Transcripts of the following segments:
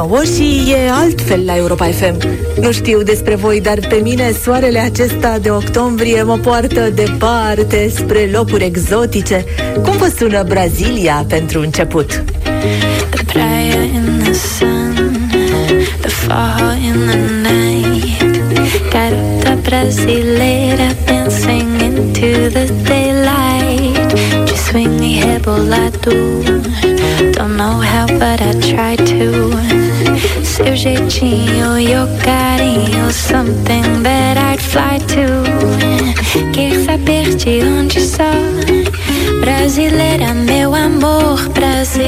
nouă și e altfel la Europa FM. Nu știu despre voi, dar pe mine soarele acesta de octombrie mă poartă departe spre locuri exotice. Cum vă sună Brazilia pentru început? The the sun, the fall in Don't know how, but I try to. Seu jeitinho, your carinho, something that I'd fly to. Quer saber de onde sou? Brasileira, meu amor, Brasil.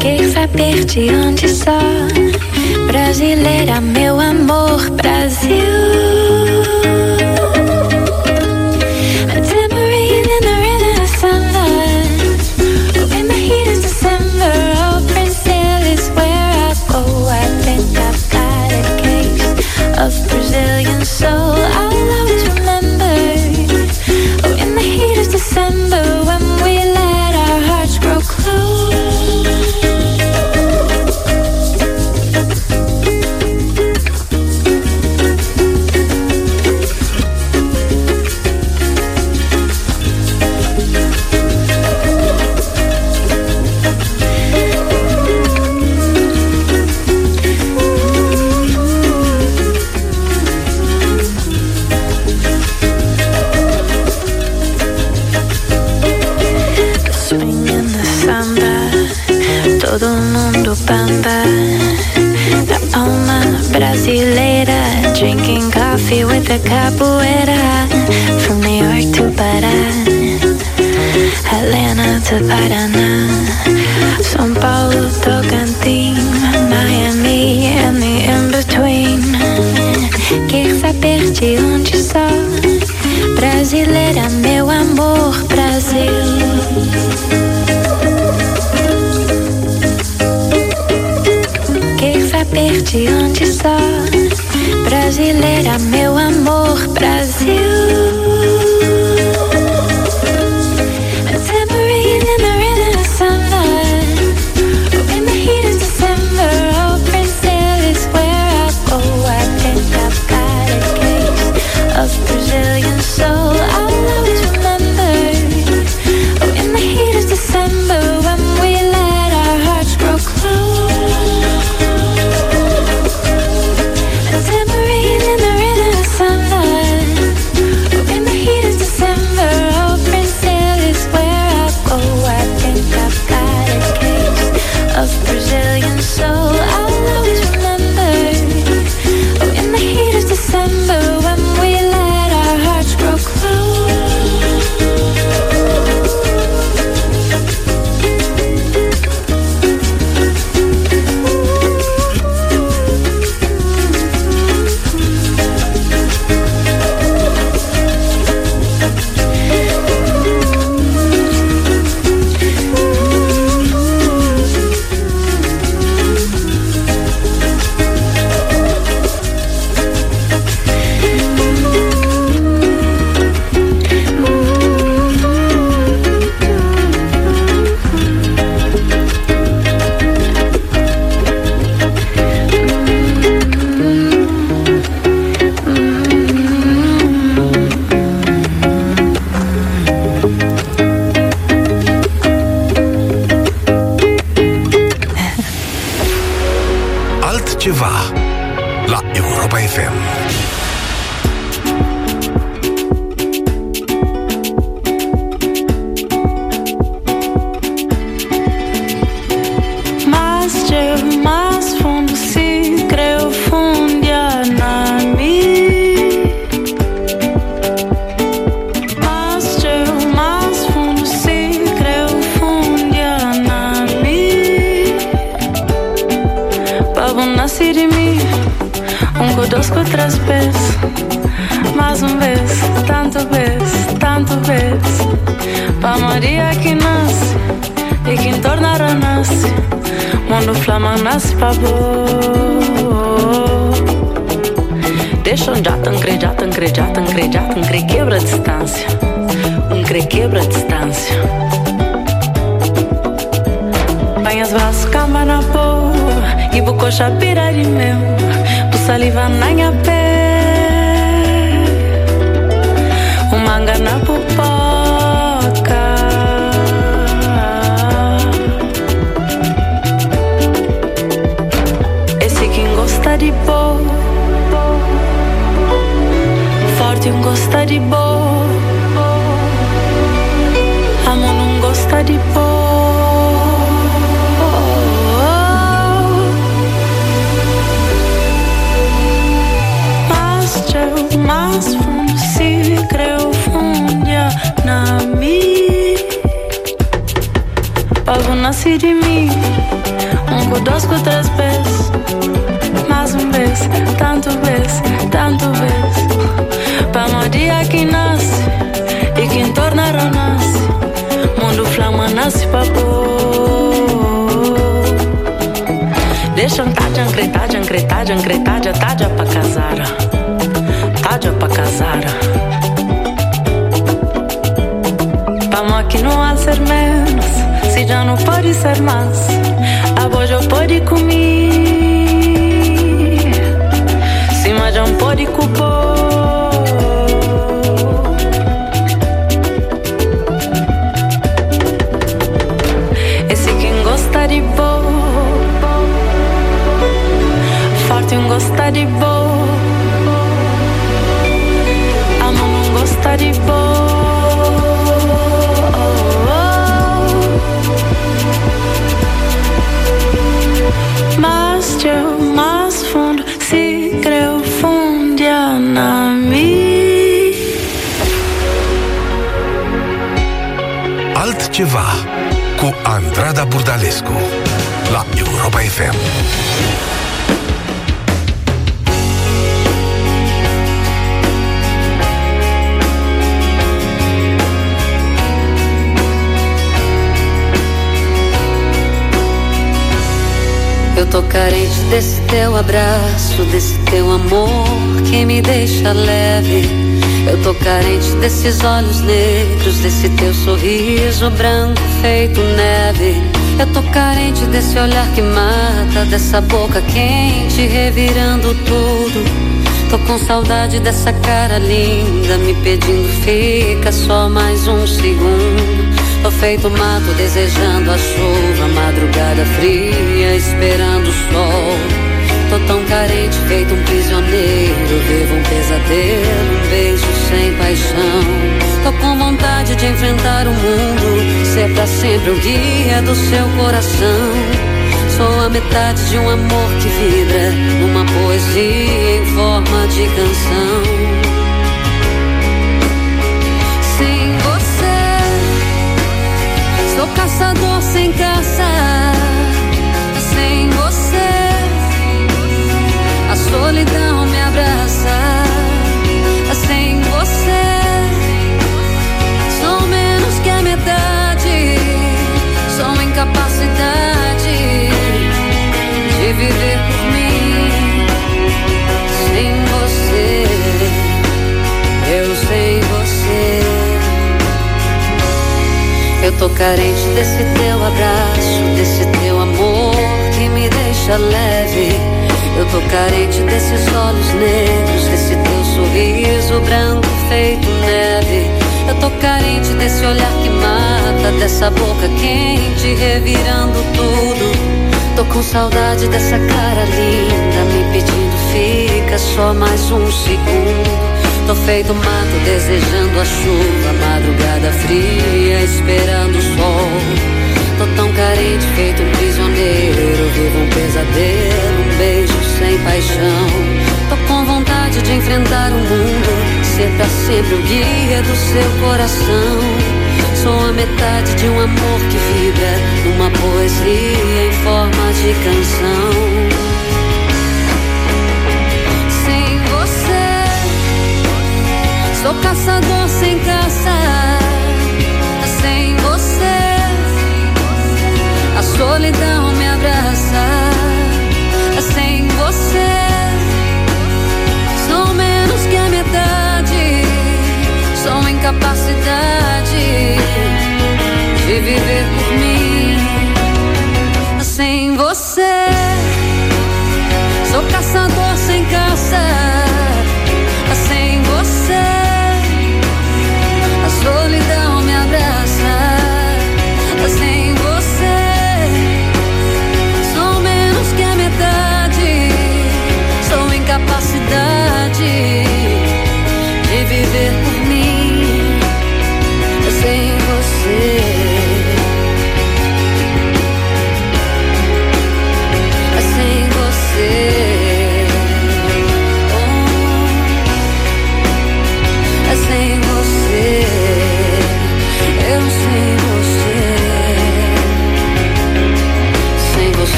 Quer saber de onde sou? Brasileira, meu amor, Brasil. de onde está, brasileira, meu quebra a distância. Um crê quebra a distância. Banhas braço, cama na boa. E bococha pira de meu. Bu saliva na minha pé. Um manga na pupa. Gosta de boa. Amo não gosta de boa. Más fundo si creo fundia na mi Pago nasci de mim Um dois três vezes. Mais um vez, tanto vez, tanto vez dia que nasce E quem torna renasce Mundo flama nasce pra pôr. Deixa um taja, ancretaja, ancretaja, ancretaja, taja pra casar. Taja pra casar. Vamos aqui não há ser menos Se já não pode ser mais. A já pode comer. Se mas já não pode cupor di bo Farti un gosta di bo Amo un gosta di bo Mas eu mais fundo se creu fundia na mim Altceva. Cu Andrada Burdalescu la Europa FM. Eu tô carente desse teu abraço, desse teu amor que me deixa leve. Eu tô carente desses olhos negros, desse teu sorriso branco feito neve. Eu tô carente desse olhar que mata, dessa boca quente revirando tudo. Tô com saudade dessa cara linda, me pedindo fica só mais um segundo. Tô feito mato desejando a chuva, madrugada fria, esperando o sol. Tô tão carente, feito um prisioneiro, vivo um pesadelo, um beijo sem paixão. Tô com vontade de enfrentar o mundo, ser pra sempre o guia do seu coração. Sou a metade de um amor que vibra numa poesia em forma de canção. Sem você, sou caçador sem caça. Com saudade dessa cara linda, me pedindo fica só mais um segundo. Tô feito mato desejando a chuva, madrugada fria, esperando o sol. Tô tão carente, feito um prisioneiro, vivo um pesadelo, um beijo sem paixão. Tô com vontade de enfrentar o mundo, ser pra sempre o guia do seu coração. Sou a metade de um amor que vibra numa poesia em forma de canção. Sem você, sou caçador sem caça. Sem você, a solidão me abraça. Sem você, sou menos que a metade. Sou incapacidade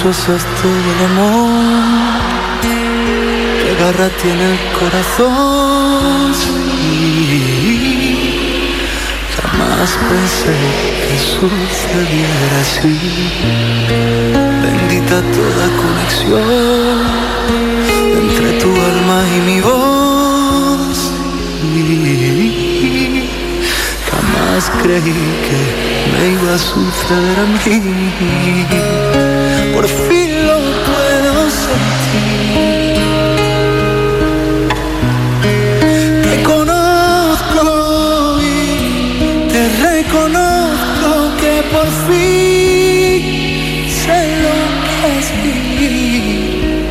intenso es esto del amor, qué garra tiene el corazón. Sí, jamás pensé que sucediera así. Bendita toda conexión entre tu alma y mi voz. Sí, jamás creí que me iba a suceder a mí. Por fin lo puedo sentir. Te conozco y te reconozco que por fin sé lo que es vivir.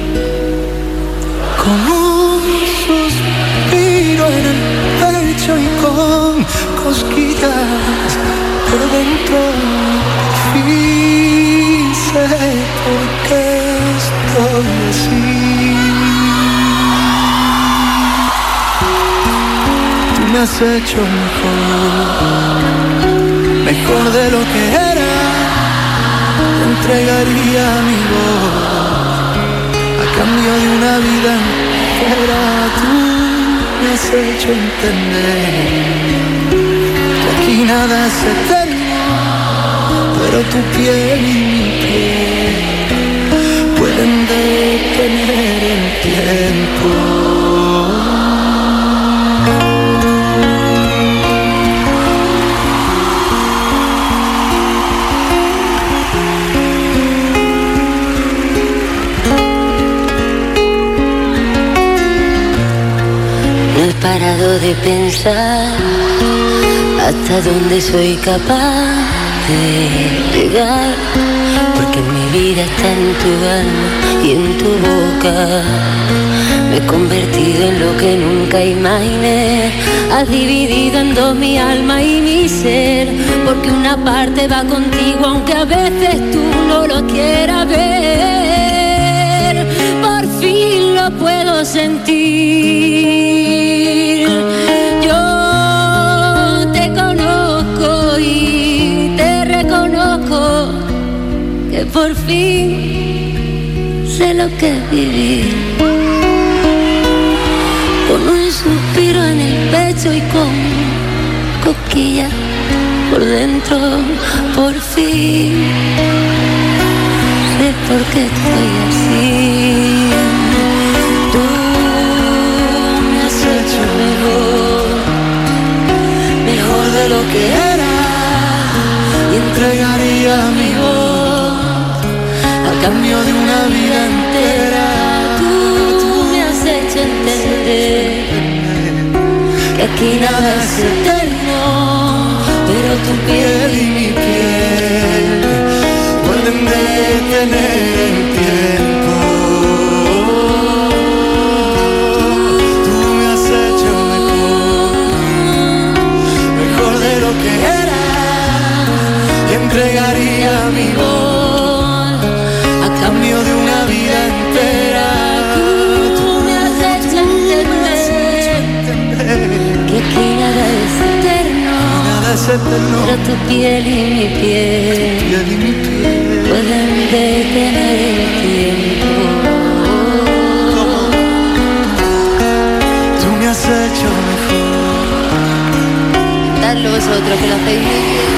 Con un suspiro en el pecho y con cosquillas por dentro. Fin sé por qué estoy así. Tú me has hecho mejor, mejor de lo que era. Te entregaría mi voz a cambio de una vida entera. Tú me has hecho entender que aquí nada es eterno, pero tu piel y mi pueden detener el tiempo. No he parado de pensar hasta dónde soy capaz de llegar, porque mi vida está en tu alma y en tu boca. Me he convertido en lo que nunca imaginé. Has dividido en dos mi alma y mi ser, porque una parte va contigo aunque a veces tú no lo quieras ver. Por fin lo puedo sentir. Que por fin sé lo que es vivir. Con un suspiro en el pecho y con cosquillas por dentro, por fin sé por qué estoy así. Tú me has hecho mejor, mejor de lo que era y entregaría mi voz cambio de una vida entera. tú me has hecho entender que aquí nada es eterno, pero tu Piel y mi piel pueden detener el tiempo. Tú me has hecho mejor, mejor de lo que era y entregaría mi voz Nada es eterno, pero tu piel y mi piel piel y mi piel. pueden detener el tiempo. Tú me has hecho mejor. Dadlo vosotros que lo hacéis muy bien.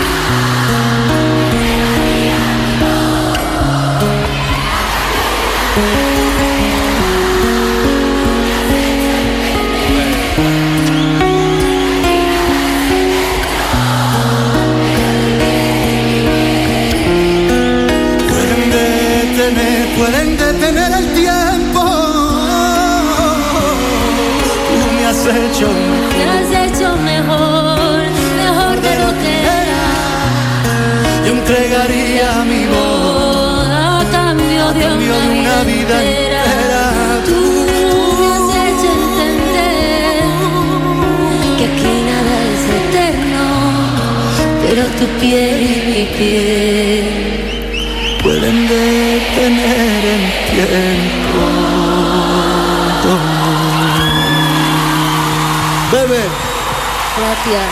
Gracias.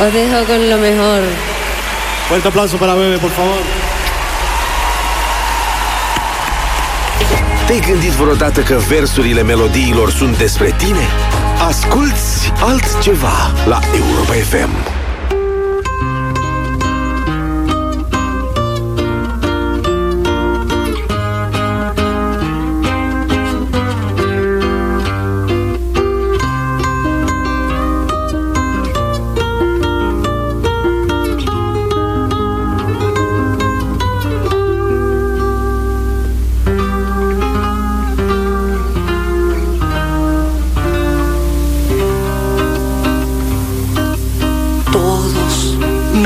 Os dejo con lo mejor. Fuerte aplauso para Bebe, por favor. Te-ai gândit vreodată că versurile melodiilor sunt despre tine? Asculți altceva la Europa FM.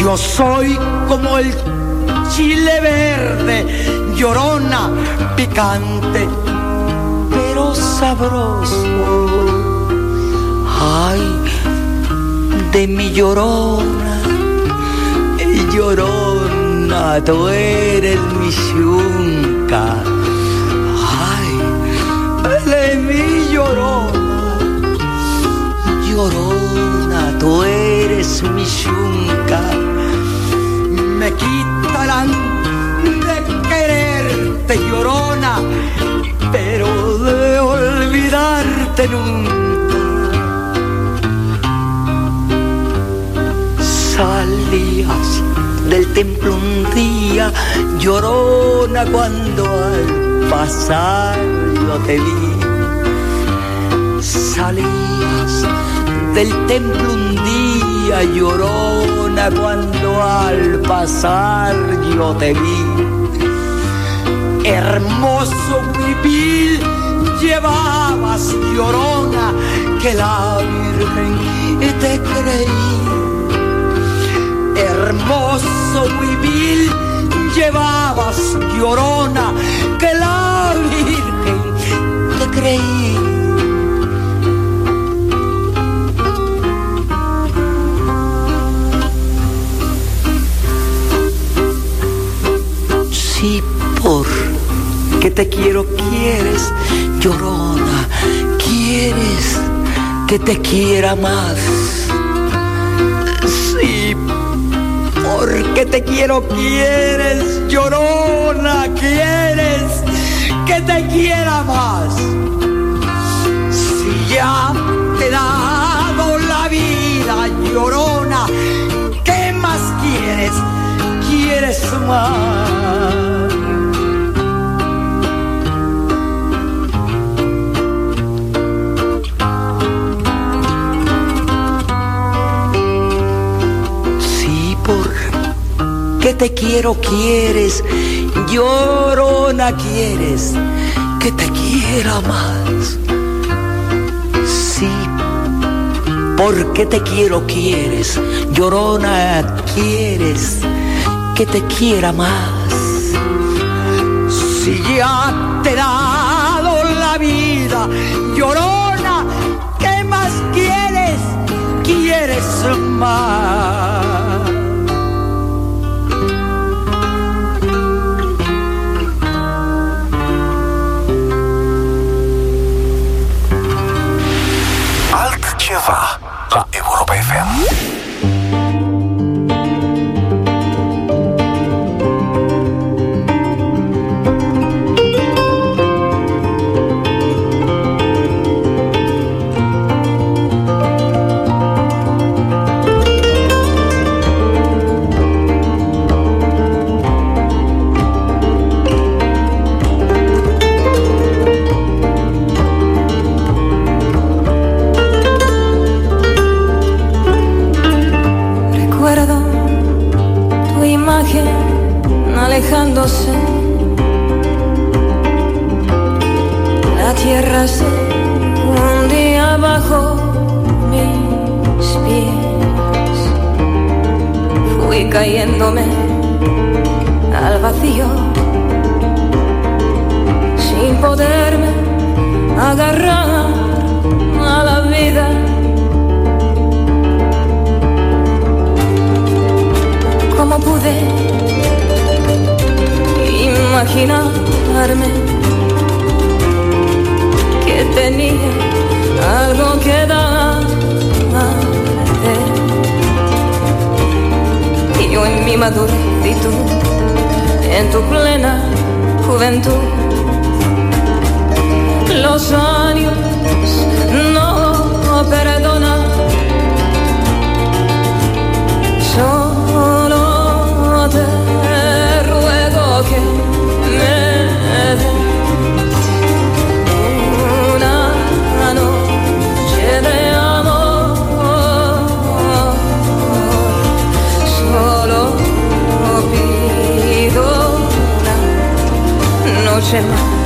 Yo soy como el chile verde, llorona, picante, pero sabroso. Ay, de mi llorona, llorona, tú eres mi yunca. Ay, de mi llorona llorona, tú mi yunca. Me quitarán de quererte, llorona, pero de olvidarte nunca. Salías del templo un día, llorona, cuando al pasar yo te vi salías del templo un día llorona cuando al pasar yo te vi. Hermoso huipil llevabas llorona que la Virgen te creí. Hermoso huipil llevabas llorona que la Virgen te creí. Sí, porque te quiero, quieres, llorona, quieres que te quiera más. Sí, porque te quiero, quieres, llorona, quieres que te quiera más. Si ya te he dado la vida, llorona, ¿qué más quieres? ¿Quieres más? Porque te quiero, quieres, llorona, quieres que te quiera más. Sí, porque te quiero, quieres, llorona, quieres que te quiera más. Si ya te he dado la vida, llorona, ¿qué más quieres? ¿Quieres más? Bye. un día bajo mis pies. Fui cayéndome al vacío sin poderme agarrar a la vida. Como pude imaginarme tenía algo que darte. Y yo en mi madurez y tú en tu plena juventud. Los años no perdonan. Solo te ruego que Rachel.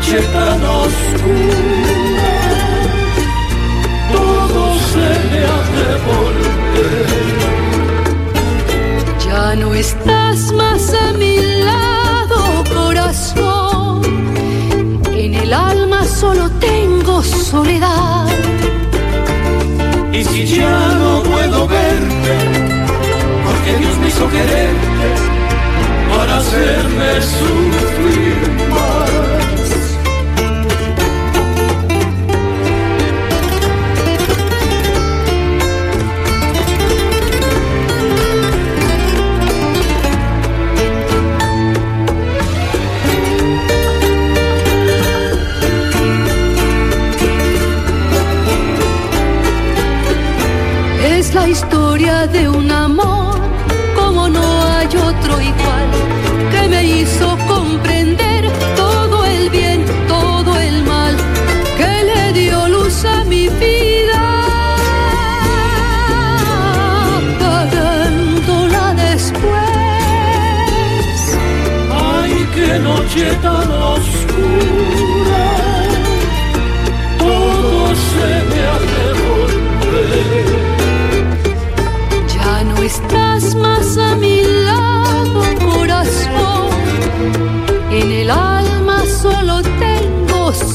Noche tan oscura, todo se me hace volver. Ya no estás más a mi lado, corazón. En el alma solo tengo soledad. Y si ya no puedo verte, porque Dios me hizo quererte para hacerme sufrir de un amor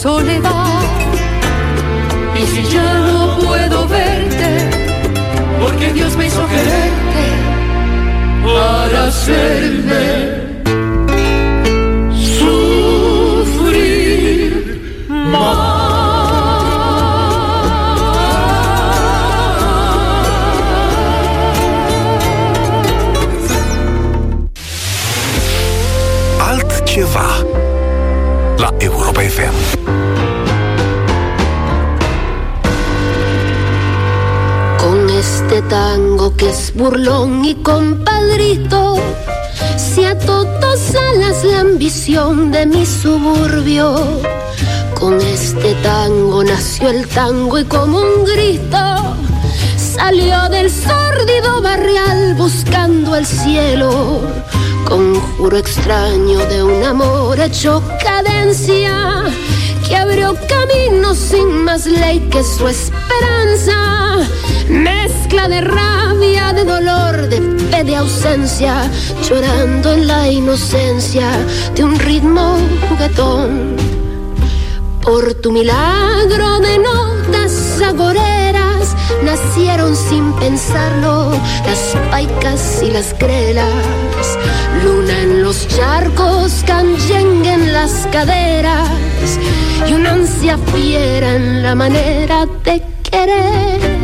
soledad. Y si ya no puedo verte, porque Dios me hizo quererte para hacerme que es burlón y compadrito, se ató dos alas la ambición de mi suburbio. Con este tango nació el tango y como un grito salió del sórdido barrial buscando el cielo. Conjuro extraño de un amor hecho cadencia que abrió camino sin más ley que su esperanza. Mezcla de rabia, de dolor, de fe, de ausencia, llorando en la inocencia de un ritmo juguetón. Por tu milagro de notas agoreras nacieron sin pensarlo las paicas y las grelas. Luna en los charcos, canyengue en las caderas y una ansia fiera en la manera de querer.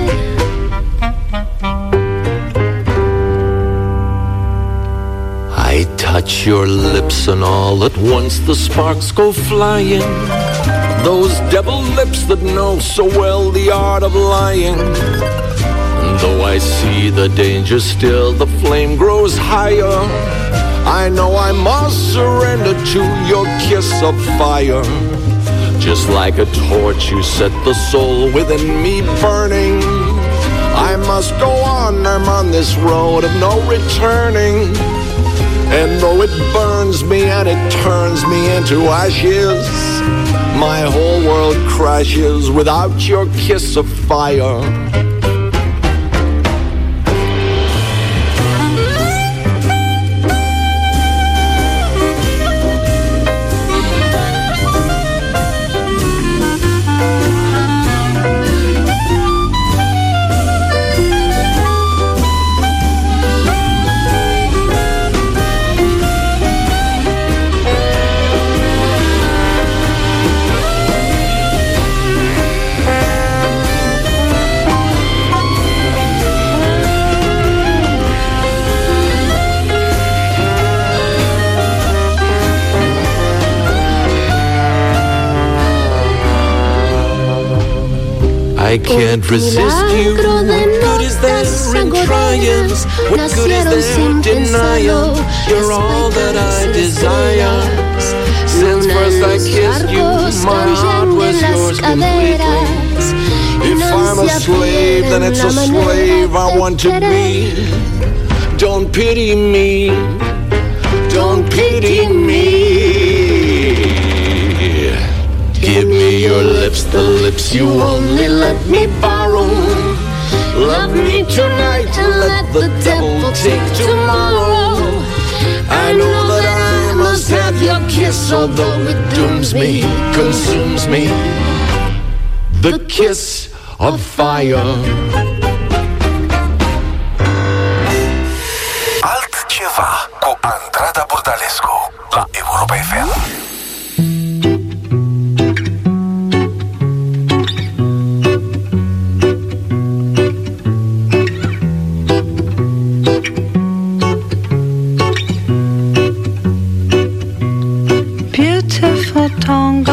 Touch your lips and all at once the sparks go flying. Those devil lips that know so well the art of lying. And though I see the danger still, the flame grows higher. I know I must surrender to your kiss of fire. Just like a torch, you set the soul within me burning. I must go on, I'm on this road of no returning. And though it burns me and it turns me into ashes, my whole world crashes without your kiss of fire. I can't resist you. What good is estas agoreras nacieron sin pensarlo. You're all that I desire. Since first I kissed you, my heart was yours completely. If I'm a slave, then it's a slave I want to be. Don't pity me. Don't pity me. Your lips, the lips you only let me borrow. Love me tonight and let the devil take tomorrow. I know that I must have your kiss, although it dooms me, consumes me. The kiss of fire. Altceva cu Andrada Burdalescu la Europa FM. 그런가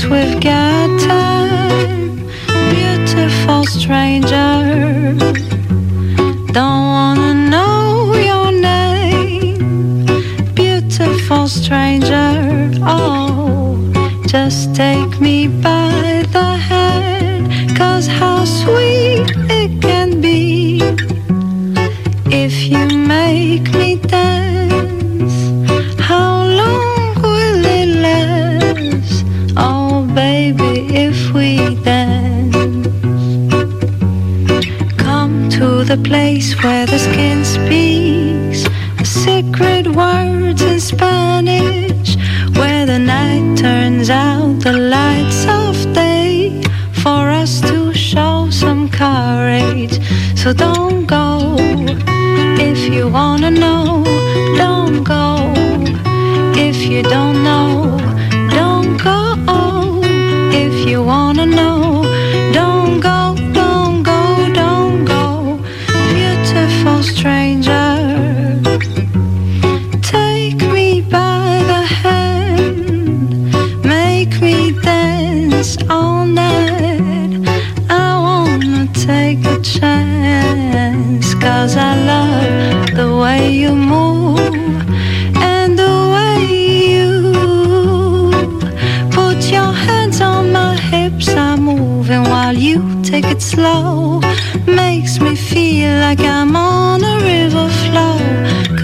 swift guy.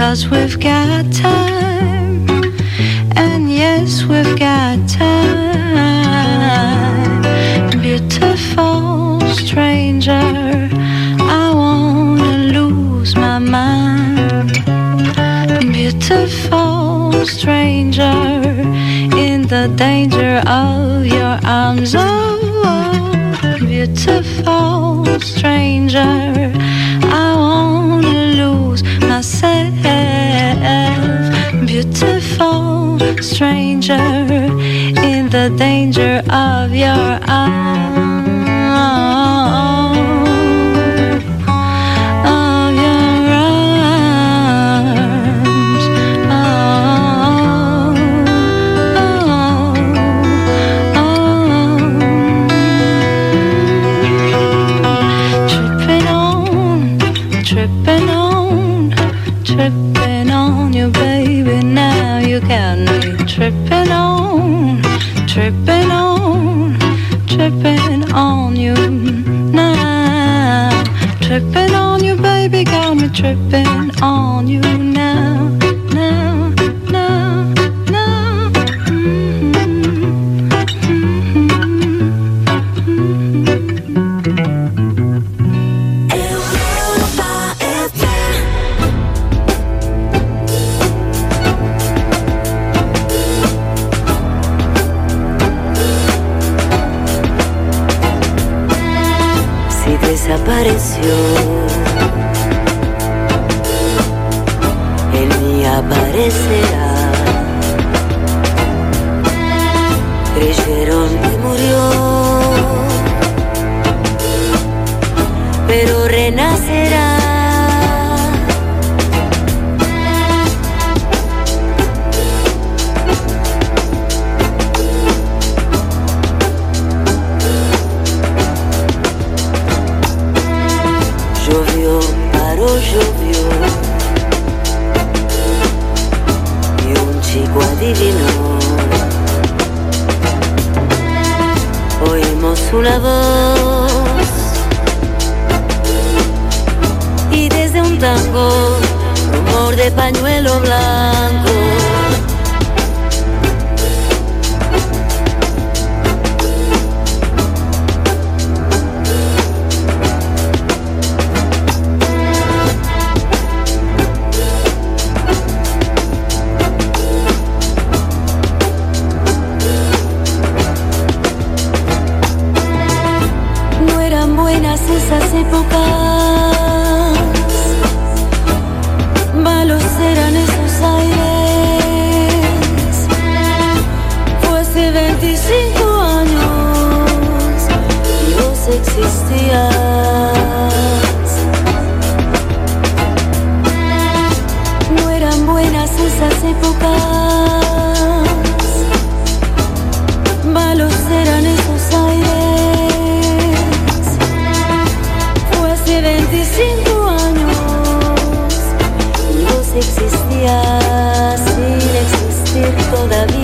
Cause we've got time. And yes, we've got time. Beautiful stranger. I wanna lose my mind. Beautiful stranger. In the danger of your arms. Oh, oh beautiful In the danger of your desapareció. El día aparecerá. Creyeron que murió, pero renace. y desde un tango rumor de pañuelo blanco. todavía sin existir todavía.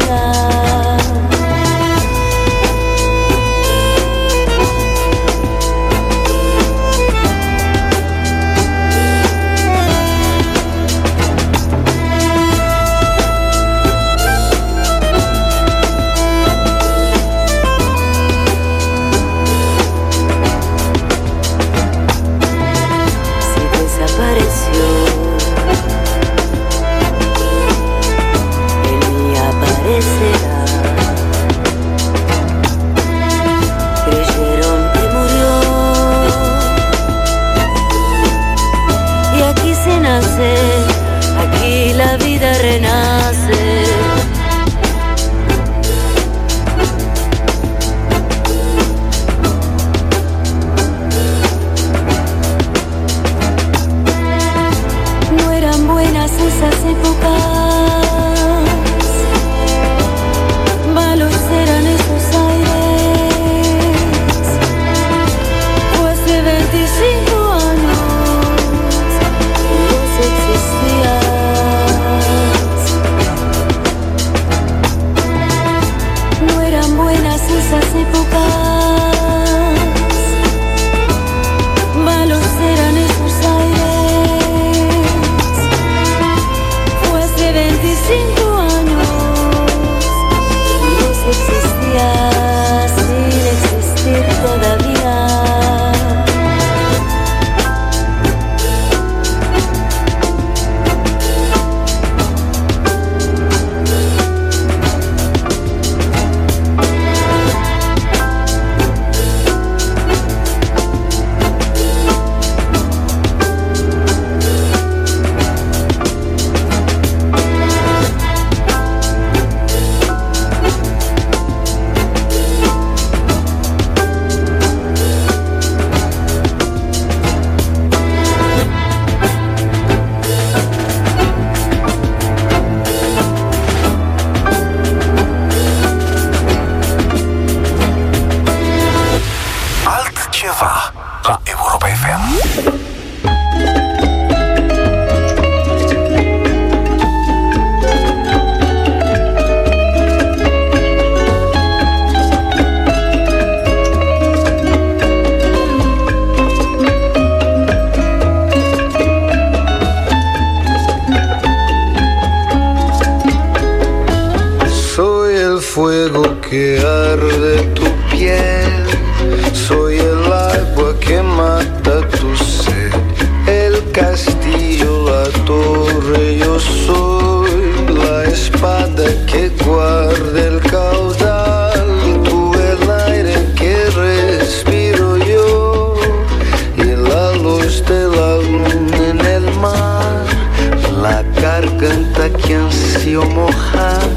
medio mojar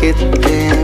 que te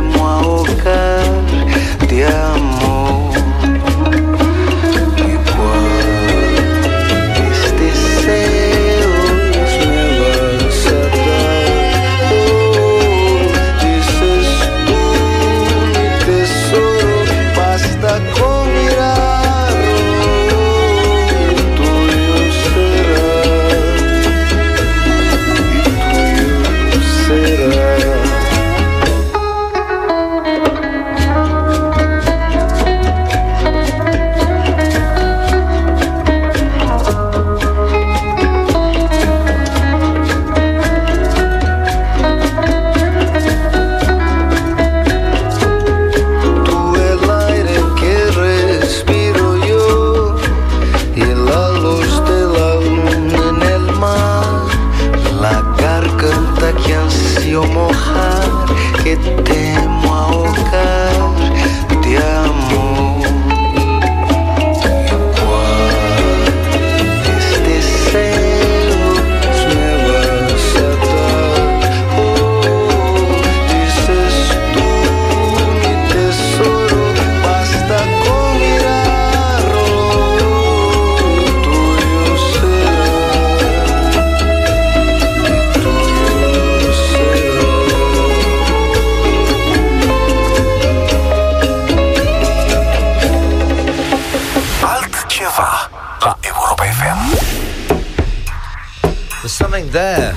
something there.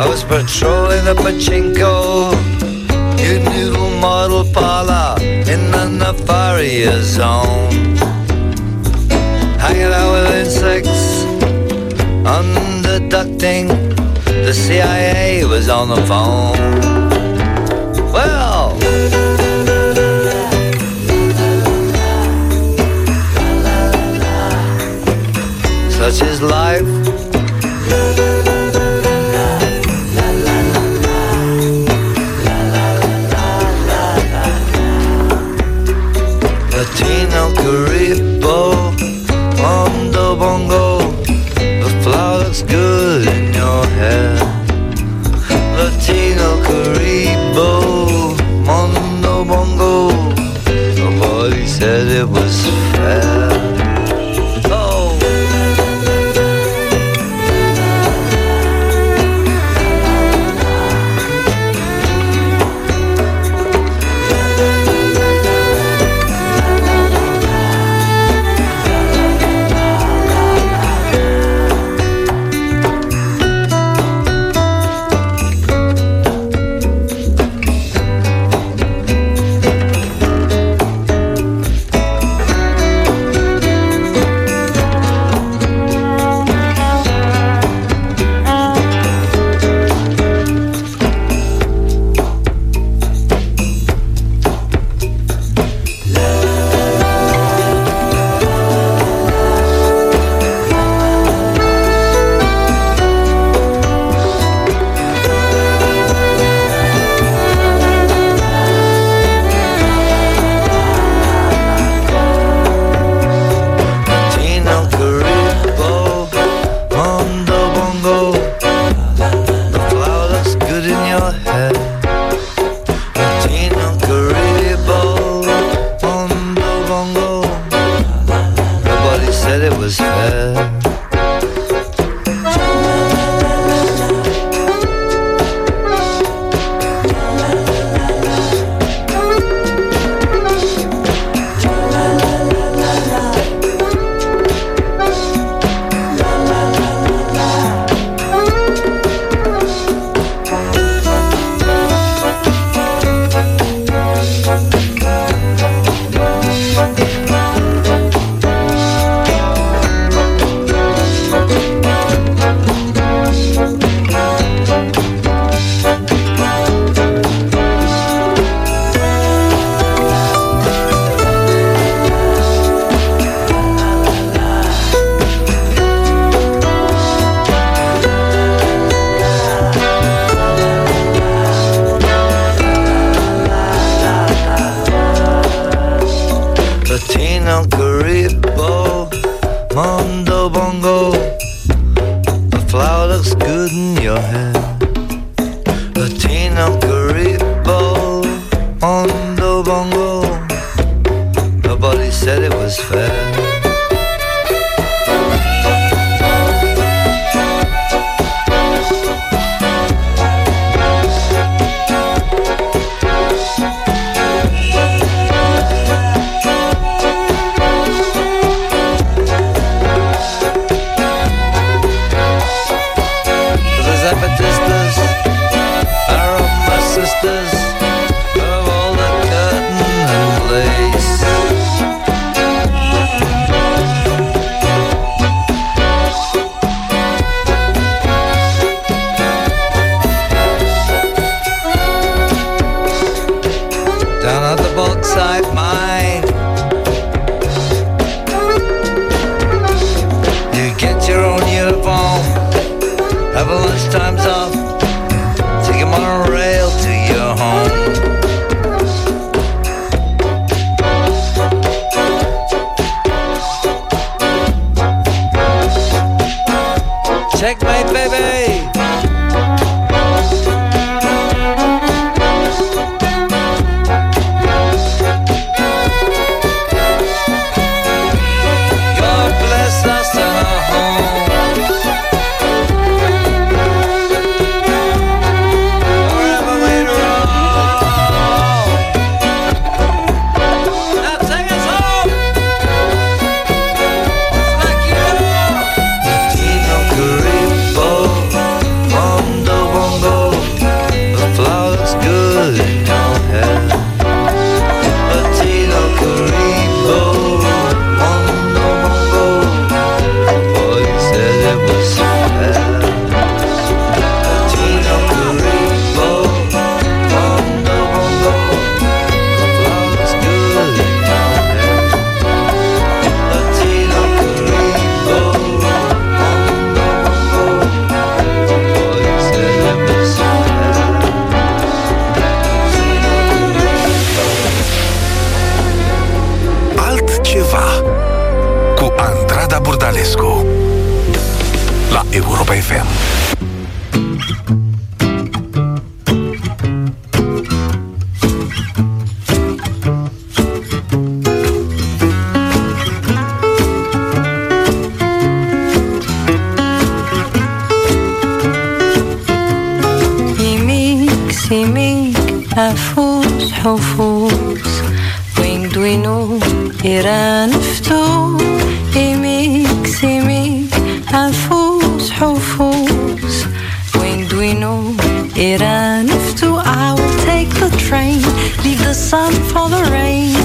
I was patrolling the pachinko, you noodle model parlor in the nefarious zone with insects underducting. The CIA was on the phone. Well. Such is life the sun for the rain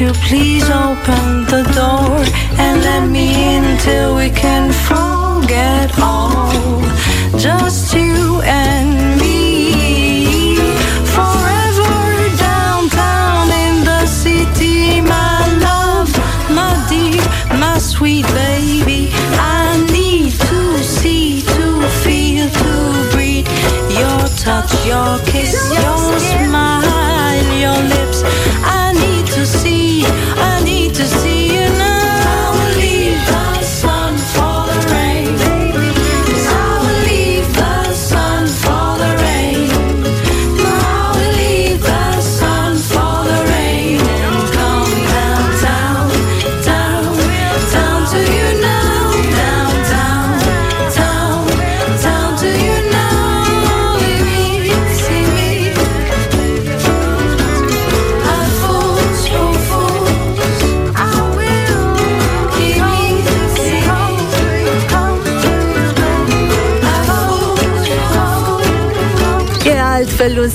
Won't please open the door and let me in till we can forget all? Just you and me. Forever downtown in the city, my love, my dear, my sweet baby. I need to see, to feel, to breathe. Your touch, your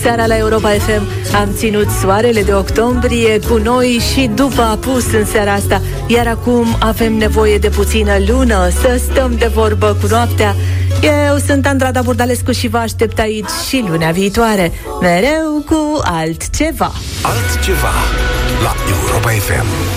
seara la Europa FM Am ținut soarele de octombrie cu noi și după apus în seara asta. Iar acum avem nevoie de puțină lună Să stăm de vorbă cu noaptea. Eu sunt Andrada Burdalescu și vă aștept aici și luna viitoare. Mereu cu altceva. Altceva la Europa FM.